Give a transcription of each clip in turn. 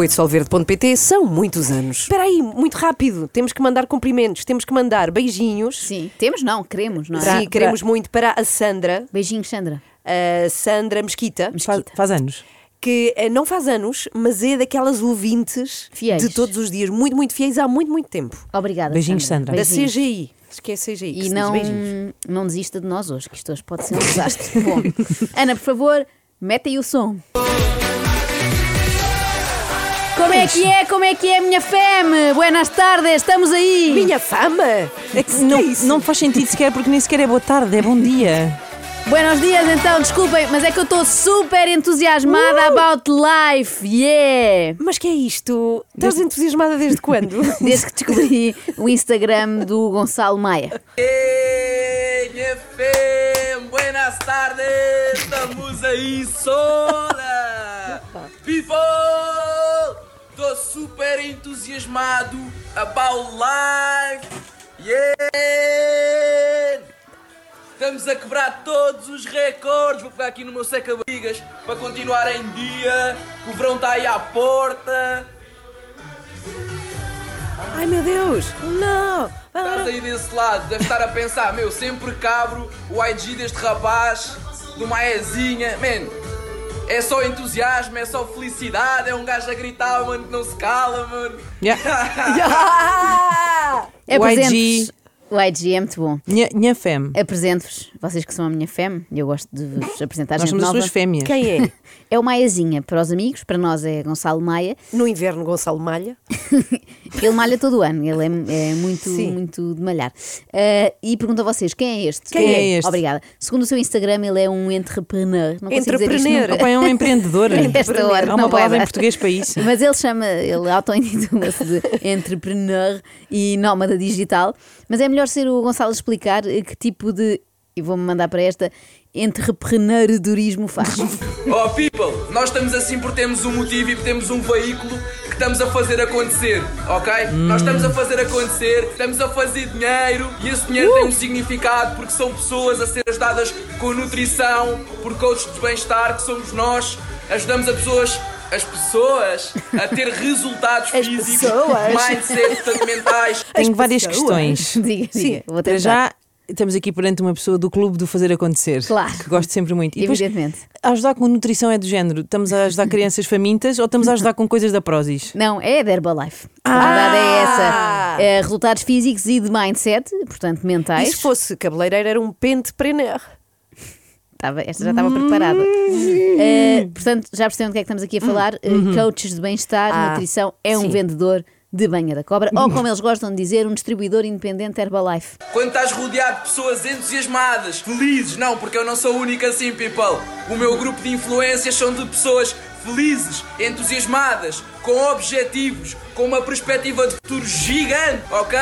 apoio de solverde.pt são muitos anos. Espera aí, muito rápido. Temos que mandar cumprimentos, temos que mandar beijinhos. Sim, temos não, queremos, não é? Sim, queremos muito para a Sandra, Beijinhos, Sandra. a Sandra Mesquita, Faz, faz anos. que eh, não faz anos, mas é daquelas ouvintes Fiéis. de todos os dias, muito, muito fiéis há muito, muito tempo. Obrigada. Beijinhos, Sandra. Da Beijinhos. CGI. Esquece CGI. E não, beijinhos. não desista de nós hoje, que isto hoje pode ser um desastre. Bom, Ana, por favor, mete aí o som. Como é que é? Como é que é, minha femme? Buenas tardes, estamos aí. Minha fama! É que não, não faz sentido sequer, porque nem sequer é boa tarde, é bom dia. Buenos dias, então, desculpem, mas é que eu estou super entusiasmada about life, yeah! Mas que é isto? Estás entusiasmada desde quando? Desde que descobri o Instagram do Gonçalo Maia. Hey, FM, buenas tardes, estamos aí, sola! People, estou super entusiasmado about life, yeah! Estamos a quebrar todos os recordes, vou pegar aqui no meu seca-barrigas para continuar em dia, o verão está aí à porta. Ai meu Deus! Não! Estás aí desse lado, deve estar a pensar, meu, sempre cabro o IG deste rapaz, de uma Ezinha, man, é só entusiasmo, é só felicidade, é um gajo a gritar, mano, que não se cala, mano. Yeah. Ah! É O IG. O IG é muito bom. Nha, nha fem. Apresento-vos, vocês que são a minha femme, e eu gosto de vos apresentar Nós gente somos as nova. suas fêmeas. Quem é? É o Maiazinha para os amigos, para nós é Gonçalo Maia. No inverno, Gonçalo Malha. Ele malha todo o ano, ele é, é muito, Sim. muito de malhar. Ah, e pergunto a vocês: quem é este? Quem é este? Obrigada. Segundo o seu Instagram, ele é um entrepreneur. Não consigo dizer isto Entrepreneur. Opa, é um empreendedor. Esta hora, Há uma vai palavra em português para isso. Mas ele chama, ele auto-intitula-se de entrepreneur e nómada digital. Mas é melhor ser o Gonçalo explicar eh, que tipo de, e vou-me mandar para esta, entrepreneurismo faz. Oh people, nós estamos assim porque temos um motivo e porque temos um veículo que estamos a fazer acontecer, ok? Nós estamos a fazer acontecer, estamos a fazer dinheiro e esse dinheiro tem um significado porque são pessoas a ser ajudadas com nutrição, por coaches de bem-estar que somos nós, ajudamos a pessoas. As pessoas a ter resultados As físicos, pessoas. mindset, mentais. Tenho várias pessoas. questões. diga, diga, vou Para já, estamos aqui perante uma pessoa do clube do fazer acontecer. Claro. Que gosto sempre muito. E depois, Evidentemente. ajudar com nutrição é do género. Estamos a ajudar crianças famintas ou estamos a ajudar com coisas da Prozis? Não, é da Herbalife. A Ah! verdade é essa. É, resultados físicos e de mindset, portanto E mentais. se fosse cabeleireiro, era um pentepreneur. Estava- esta já estava preparada. Eh, portanto, já percebem do que é que estamos aqui a falar. Eh, Uhum. coaches de bem-estar, Ah, nutrição, é um sim. vendedor de banha da cobra, Uhum. ou como eles gostam de dizer, um distribuidor independente Herbalife. Quando estás rodeado de pessoas entusiasmadas, felizes, não, porque eu não sou o único assim, people. O meu grupo de influências são de pessoas felizes, entusiasmadas, com objetivos, com uma perspectiva de futuro gigante, ok?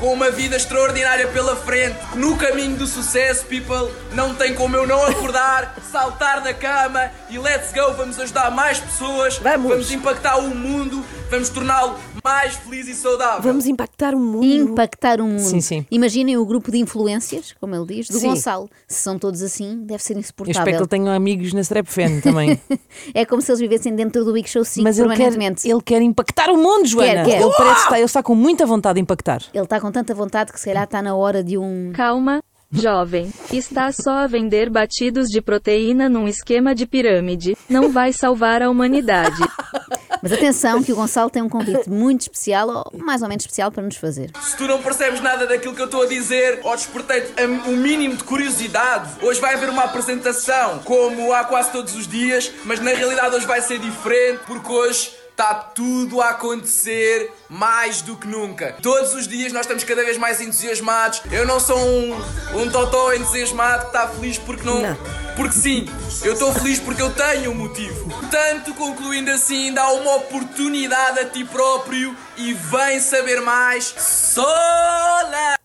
Com uma vida extraordinária pela frente. No caminho do sucesso, people, não tem como eu não acordar, saltar da cama e let's go, vamos ajudar mais pessoas, Vamos. vamos impactar o mundo, vamos torná-lo mais feliz e saudável. Vamos impactar o mundo. Impactar o mundo. Sim, sim. Imaginem o grupo de influências, como ele diz, do Sim. Gonçalo. Se são todos assim, deve ser Eu espero que insuportável. ele tenha amigos na Strap Fan também. É como se eles vivessem dentro do Big Show 5 Mas ele quer, permanentemente. ele quer impactar o mundo, Joana. quer. Ele parece estar, ele está com muita vontade de impactar. Ele está com tanta vontade que se calhar está na hora de um. Calma, jovem. Está só a vender batidos de proteína num esquema de pirâmide. Não vai salvar a humanidade. Mas atenção, que o Gonçalo tem um convite muito especial, ou mais ou menos especial, para nos fazer. Se tu não percebes nada daquilo que eu estou a dizer, ou despertei-te o mínimo de curiosidade, hoje vai haver uma apresentação, como há quase todos os dias, mas na realidade hoje vai ser diferente, porque hoje está tudo a acontecer mais do que nunca. Todos os dias nós estamos cada vez mais entusiasmados. Eu não sou um, um totó entusiasmado que está feliz porque não. Não. Porque sim, eu estou feliz porque eu tenho um motivo. Portanto, concluindo assim, dá uma oportunidade a ti próprio e vem saber mais. Sola!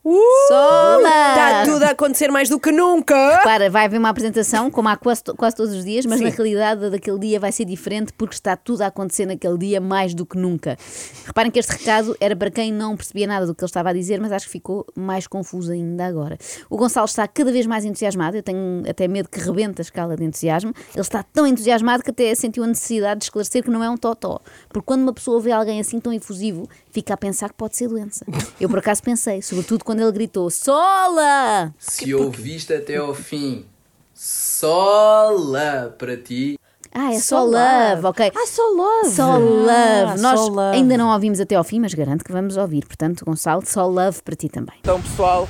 Sola! Está tudo a acontecer mais do que nunca. Para, vai haver uma apresentação, como há quase, quase todos os dias, mas Sim. na realidade daquele dia vai ser diferente porque está tudo a acontecer naquele dia mais do que nunca. Reparem que este recado era para quem não percebia nada do que ele estava a dizer, mas acho que ficou mais confuso ainda agora. O Gonçalo está cada vez mais entusiasmado, eu tenho até medo que rebente a escala de entusiasmo. Ele está tão entusiasmado que até sentiu a necessidade de esclarecer que não é um totó. Porque quando uma pessoa vê alguém assim tão efusivo, fica a pensar que pode ser doença. Eu por acaso pensei, sobretudo quando ele gritou Sola! Se ouviste até ao fim, sola para ti. Ah, é só love, ok. Ah, só love. Só love. Nós só love. ainda não ouvimos até ao fim, mas garanto que vamos ouvir. Portanto, Gonçalo, só love para ti também. Então, pessoal,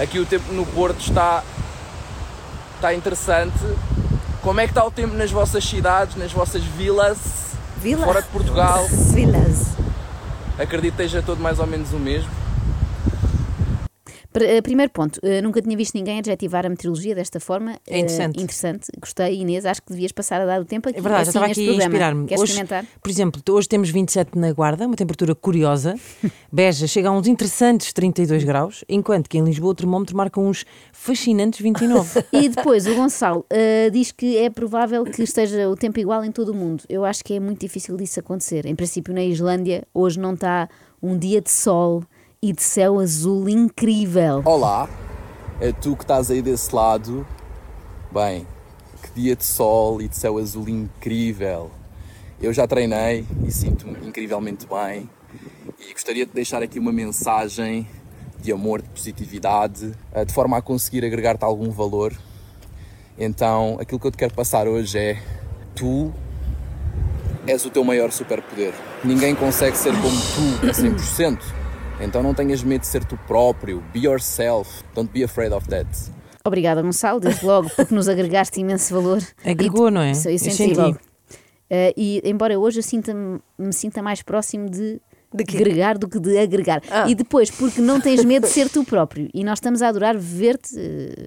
aqui o tempo no Porto está, está interessante. Como é que está o tempo nas vossas cidades, nas vossas vilas, Vila. fora de Portugal? Vilas. Acredito que esteja todo mais ou menos o mesmo. Eh, Primeiro ponto, eh, nunca tinha visto ninguém adjetivar a meteorologia desta forma. É interessante. Eh, interessante, gostei, Inês. Acho que devias passar a dar o tempo aqui. É verdade, assim, estava aqui a inspirar-me. Queres Hoje, experimentar? por exemplo, hoje temos 27 na Guarda, uma temperatura curiosa. Beja chega a uns interessantes 32 graus, enquanto que em Lisboa o termómetro marca uns fascinantes 29. E depois o Gonçalo eh, diz que é provável que esteja o tempo igual em todo o mundo. Eu acho que é muito difícil disso acontecer. Em princípio, na Islândia, hoje não está um dia de sol e de céu azul incrível. Olá, é tu que estás aí desse lado. Bem, que dia de sol e de céu azul incrível. Eu já treinei e sinto-me incrivelmente bem e gostaria de deixar aqui uma mensagem de amor, de positividade, eh, de forma a conseguir agregar-te algum valor. Então, aquilo que eu te quero passar hoje é: tu és o teu maior superpoder. Ninguém consegue ser como tu a 100%. Então não tenhas medo de ser tu próprio. Be yourself. Don't be afraid of that. Obrigada, Gonçalo, desde logo, porque nos agregaste imenso valor. Agregou, não é? Isso, eu Eu senti senti. logo. Eh, e embora hoje eu sinta me sinta mais próximo de De quê? agregar do que de agregar. Ah. E depois, porque não tens medo de ser tu próprio. E nós estamos a adorar ver-te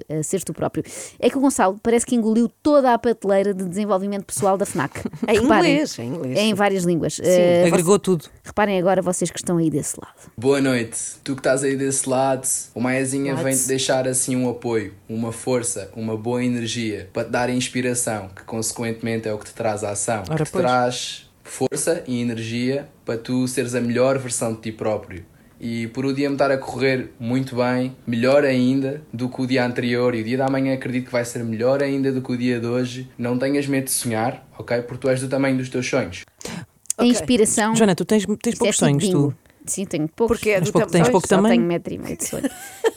eh, a ser tu próprio. É que o Gonçalo parece que engoliu toda a prateleira de desenvolvimento pessoal da FNAC. Em Reparem, inglês, em inglês. É em várias línguas. Eh, Agregou tudo. Reparem agora vocês que estão aí desse lado. Boa noite. Tu que estás aí desse lado, o Maiazinha vem-te deixar assim um apoio, uma força, uma boa energia para te dar inspiração, que consequentemente é o que te traz a ação. Ora, que te pois. traz força e energia para tu seres a melhor versão de ti próprio. E por o dia me estar a correr muito bem, melhor ainda do que o dia anterior, e o dia da manhã acredito que vai ser melhor ainda do que o dia de hoje, não tenhas medo de sonhar, ok? Porque tu és do tamanho dos teus sonhos. A inspiração. Joana, tu tens, tens é poucos sonhos, tu. Sim, tenho poucos. Porque é do pouco- tens pouco Só tamanho? tenho metro e meio de sonho.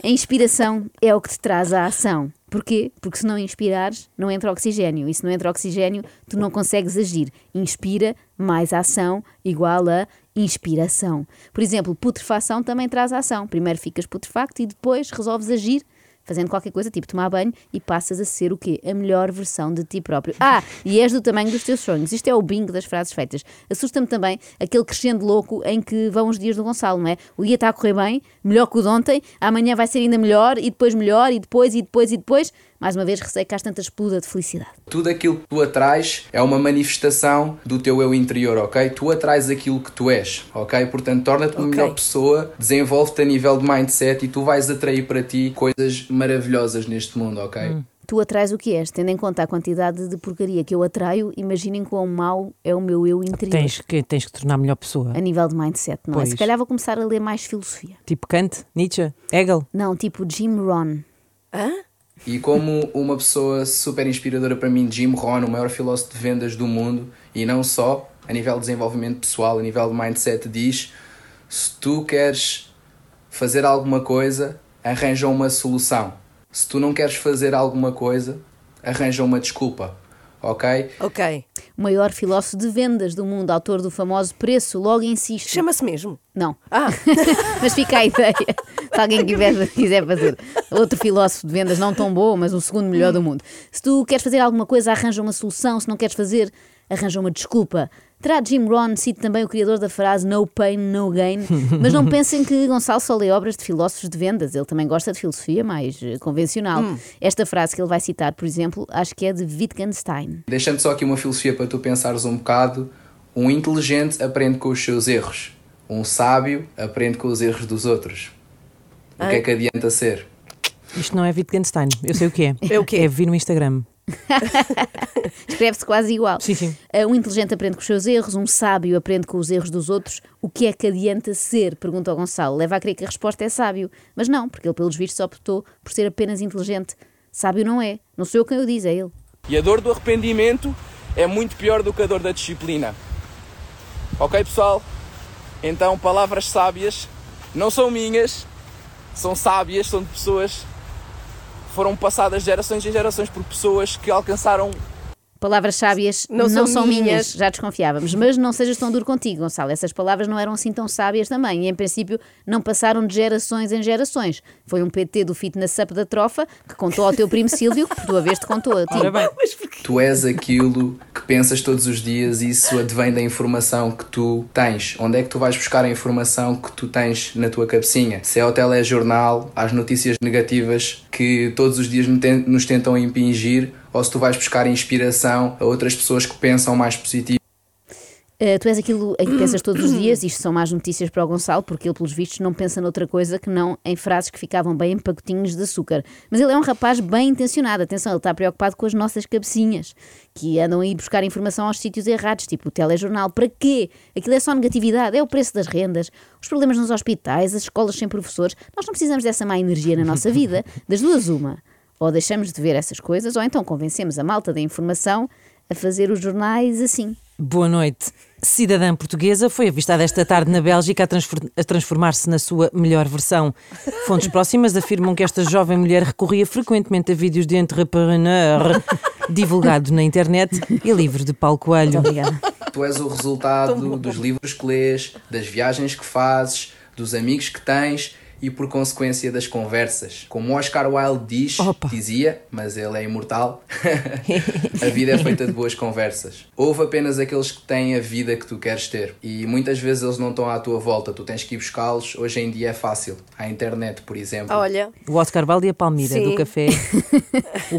A inspiração é o que te traz a ação. Porquê? Porque se não inspirares, não entra oxigênio. E se não entra oxigênio, tu não consegues agir. Inspira mais ação igual a inspiração. Por exemplo, putrefação também traz ação. Primeiro ficas putrefacto e depois resolves agir fazendo qualquer coisa, tipo tomar banho, e passas a ser o quê? A melhor versão de ti próprio. Ah, e és do tamanho dos teus sonhos. Isto é o bingo das frases feitas. Assusta-me também aquele crescendo louco em que vão os dias do Gonçalo, não é? O dia está a correr bem, melhor que o de ontem, amanhã vai ser ainda melhor, e depois melhor, e depois, e depois, e depois. Mais uma vez, receio que às tantas exploda de felicidade. Tudo aquilo que tu atrás é uma manifestação do teu eu interior, ok? Tu atrás aquilo que tu és, ok? Portanto, torna-te uma Ok. melhor pessoa, desenvolve-te a nível de mindset e tu vais atrair para ti coisas maravilhosas neste mundo, ok? Tu atrás o que és, tendo em conta a quantidade de porcaria que eu atraio, imaginem quão mau é o meu eu interior. Tens que, tens que tornar melhor pessoa. A nível de mindset, não é? Pois. Se calhar vou começar a ler mais filosofia. Tipo Kant, Nietzsche, Hegel. Não, tipo Jim Rohn. Hã? E como uma pessoa super inspiradora para mim, Jim Rohn, o maior filósofo de vendas do mundo, e não só, a nível de desenvolvimento pessoal, a nível de mindset, diz: se tu queres fazer alguma coisa, arranja uma solução. Se tu não queres fazer alguma coisa, arranja uma desculpa, ok? Ok. O maior filósofo de vendas do mundo, autor do famoso preço, logo insiste. Chama-se mesmo. Não, Ah, mas fica a ideia. Se alguém quiser, quiser fazer outro filósofo de vendas não tão bom, mas o segundo melhor do mundo. Se tu queres fazer alguma coisa, arranja uma solução. Se não queres fazer, arranja uma desculpa. Terá Jim Rohn sido também o criador da frase No pain, no gain. Mas não pensem que Gonçalo só lê obras de filósofos de vendas. Ele também gosta de filosofia mais eh, convencional. Esta frase que ele vai citar, por exemplo, acho que é de Wittgenstein. Deixando só aqui uma filosofia para tu pensares um bocado. Um inteligente aprende com os seus erros. Um sábio aprende com os erros dos outros. O que é que adianta ser? Isto não é Wittgenstein, eu sei o que é. É o quê? É vir no Instagram. Escreve-se quase igual. Sim, sim. Uh, Um inteligente aprende com os seus erros, um sábio aprende com os erros dos outros. O que é que adianta ser? Pergunta ao Gonçalo. Leva a crer que a resposta é sábio. Mas não, porque ele, pelos vistos, optou por ser apenas inteligente. Sábio não é, Não sou eu quem o diz, é ele. E a dor do arrependimento é muito pior do que a dor da disciplina. Ok, pessoal? Então, palavras sábias não são minhas, são sábias, são de pessoas foram passadas gerações e gerações por pessoas que alcançaram Palavras sábias Não não, são são minhas. minhas. já desconfiávamos. Mas não sejas tão duro contigo, Gonçalo. Essas palavras não eram assim tão sábias também. E, em princípio, não passaram de gerações em gerações. Foi um PT do Fitness Up da Trofa que contou ao teu primo Sílvio, que por tua vez te contou a ti. Tu és aquilo que pensas todos os dias e isso advém da informação que tu tens. Onde é que tu vais buscar a informação que tu tens na tua cabecinha? Se é ao telejornal, às notícias negativas que todos os dias nos tentam impingir, ou se tu vais buscar inspiração a outras pessoas que pensam mais positivo. Uh, tu és aquilo em que pensas todos os dias, isto são más notícias para o Gonçalo, porque ele, pelos vistos, não pensa noutra coisa que não em frases que ficavam bem em pacotinhos de açúcar. Mas ele é um rapaz bem intencionado, atenção, ele está preocupado com as nossas cabecinhas, que andam a ir buscar informação aos sítios errados, tipo o telejornal. Para quê? Aquilo é só negatividade, é o preço das rendas, os problemas nos hospitais, as escolas sem professores. Nós não precisamos dessa má energia na nossa vida. Das duas, uma. Ou deixamos de ver essas coisas, ou então convencemos a malta da informação a fazer os jornais assim. boa noite. Cidadã portuguesa foi avistada esta tarde na Bélgica a, transfor- a transformar-se na sua melhor versão. Fontes próximas afirmam que esta jovem mulher recorria frequentemente a vídeos de entrepreneur divulgados na internet e livro de Paulo Coelho. Obrigada. Tu és o resultado dos livros que lês, das viagens que fazes, dos amigos que tens e por consequência das conversas. Como Oscar Wilde diz, Opa. dizia, mas ele é imortal, a vida é feita de boas conversas. Houve apenas aqueles que têm a vida que tu queres ter e muitas vezes eles não estão à tua volta, tu tens que ir buscá-los. Hoje em dia é fácil, à internet, por exemplo. Olha, O Oscar Valde e a Palmira, Sim. do café.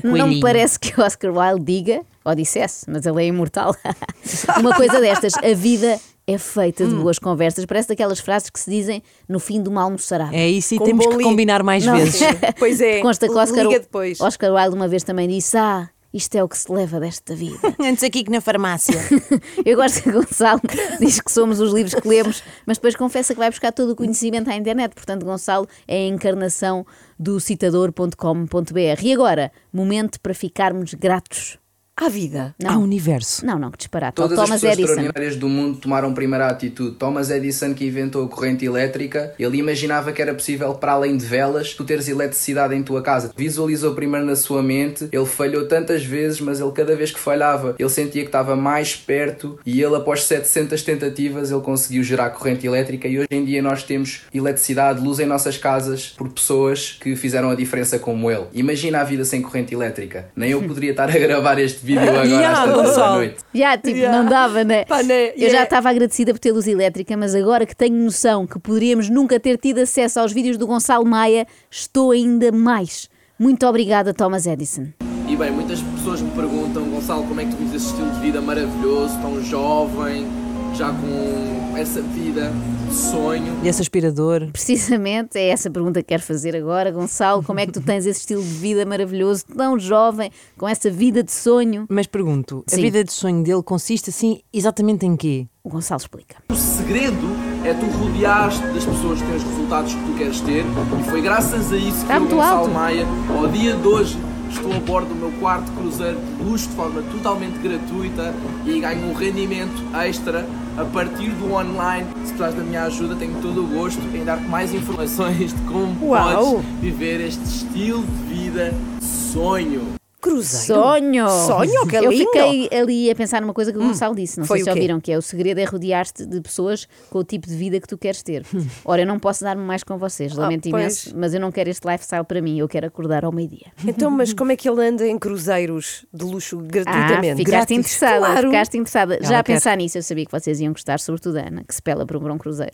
O Não me parece que o Oscar Wilde diga, ou dissesse, mas ele é imortal, uma coisa destas. A vida é feita Hum. de boas conversas. Parece daquelas frases que se dizem no fim de uma almoçarada. É isso e Com temos bom que combinar mais Não. vezes. pois é. Consta que Oscar, Liga depois. Oscar Wilde uma vez também disse: Ah, isto é o que se leva desta vida. Antes aqui que na farmácia. Eu gosto que Gonçalo diz que somos os livros que lemos, mas depois confessa que vai buscar todo o conhecimento à internet. Portanto, Gonçalo é a encarnação do citador.com.br. E agora, momento para ficarmos gratos. À vida. Não, Ao universo. não, não, que disparate. Todas Ao as Thomas pessoas Edison. extraordinárias do mundo tomaram primeira atitude. Thomas Edison, que inventou a corrente elétrica, ele imaginava que era possível, para além de velas, tu teres eletricidade em tua casa. Visualizou primeiro na sua mente, ele falhou tantas vezes, mas ele cada vez que falhava, ele sentia que estava mais perto e ele, após 700 tentativas, ele conseguiu gerar corrente elétrica e hoje em dia nós temos eletricidade, luz em nossas casas por pessoas que fizeram a diferença como ele. Imagina a vida sem corrente elétrica. Nem eu poderia estar a gravar este vídeo agora Yeah, às tantas da Gonçalo. noite. Já, tipo, Yeah. não dava, né? Pá, né? Eu já Yeah. estava agradecida por ter luz elétrica, mas agora que tenho noção que poderíamos nunca ter tido acesso aos vídeos do Gonçalo Maia, estou ainda mais. Muito obrigada, Thomas Edison. E bem, muitas pessoas me perguntam, Gonçalo, como é que tu vives esse estilo de vida maravilhoso, tão jovem, já com essa vida de sonho. E esse aspirador. Precisamente é essa pergunta que quero fazer agora, Gonçalo. Como é que tu tens esse estilo de vida maravilhoso, tão jovem, com essa vida de sonho? Mas pergunto, a Sim. vida de sonho dele consiste assim exatamente em quê? O Gonçalo explica. O segredo é tu rodear-te das pessoas que têm os resultados que tu queres ter e foi graças a isso que Está muito Gonçalo alto. Maia, ao dia de hoje, estou a bordo do meu quarto cruzeiro de luxo de forma totalmente gratuita e ganho um rendimento extra a partir do online. Se precisares da minha ajuda, tenho todo o gosto em dar-te mais informações de como Uau. podes viver este estilo de vida de sonho. Cruzeiro. Sonho! Sonho, que Eu lindo. fiquei ali a pensar numa coisa que o Gonçalo disse, não sei se ouviram, que é o segredo é rodear-te de pessoas com o tipo de vida que tu queres ter. Ora, eu não posso dar-me mais com vocês, lamento Ah, imenso, mas eu não quero este lifestyle para mim, eu quero acordar ao meio-dia. Então, mas como é que ele anda em cruzeiros de luxo Ah, gratuitamente? ficaste Grátis? interessada, Claro. ficaste interessada. Ela Já a pensar nisso, eu sabia que vocês iam gostar, sobretudo a Ana, que se pela por um cruzeiro.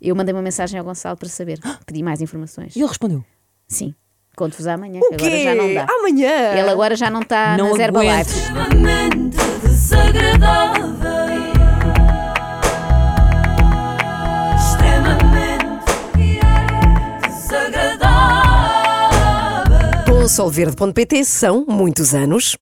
Eu mandei uma mensagem ao Gonçalo para saber, pedi mais informações. E ele respondeu. Sim, conto-vos amanhã, O que agora quê? já não dá. Amanhã. Ele agora já não está Não nas. Herbalife. extremamente desagradável. Extremamente desagradável. Com solverde.pt são muitos anos.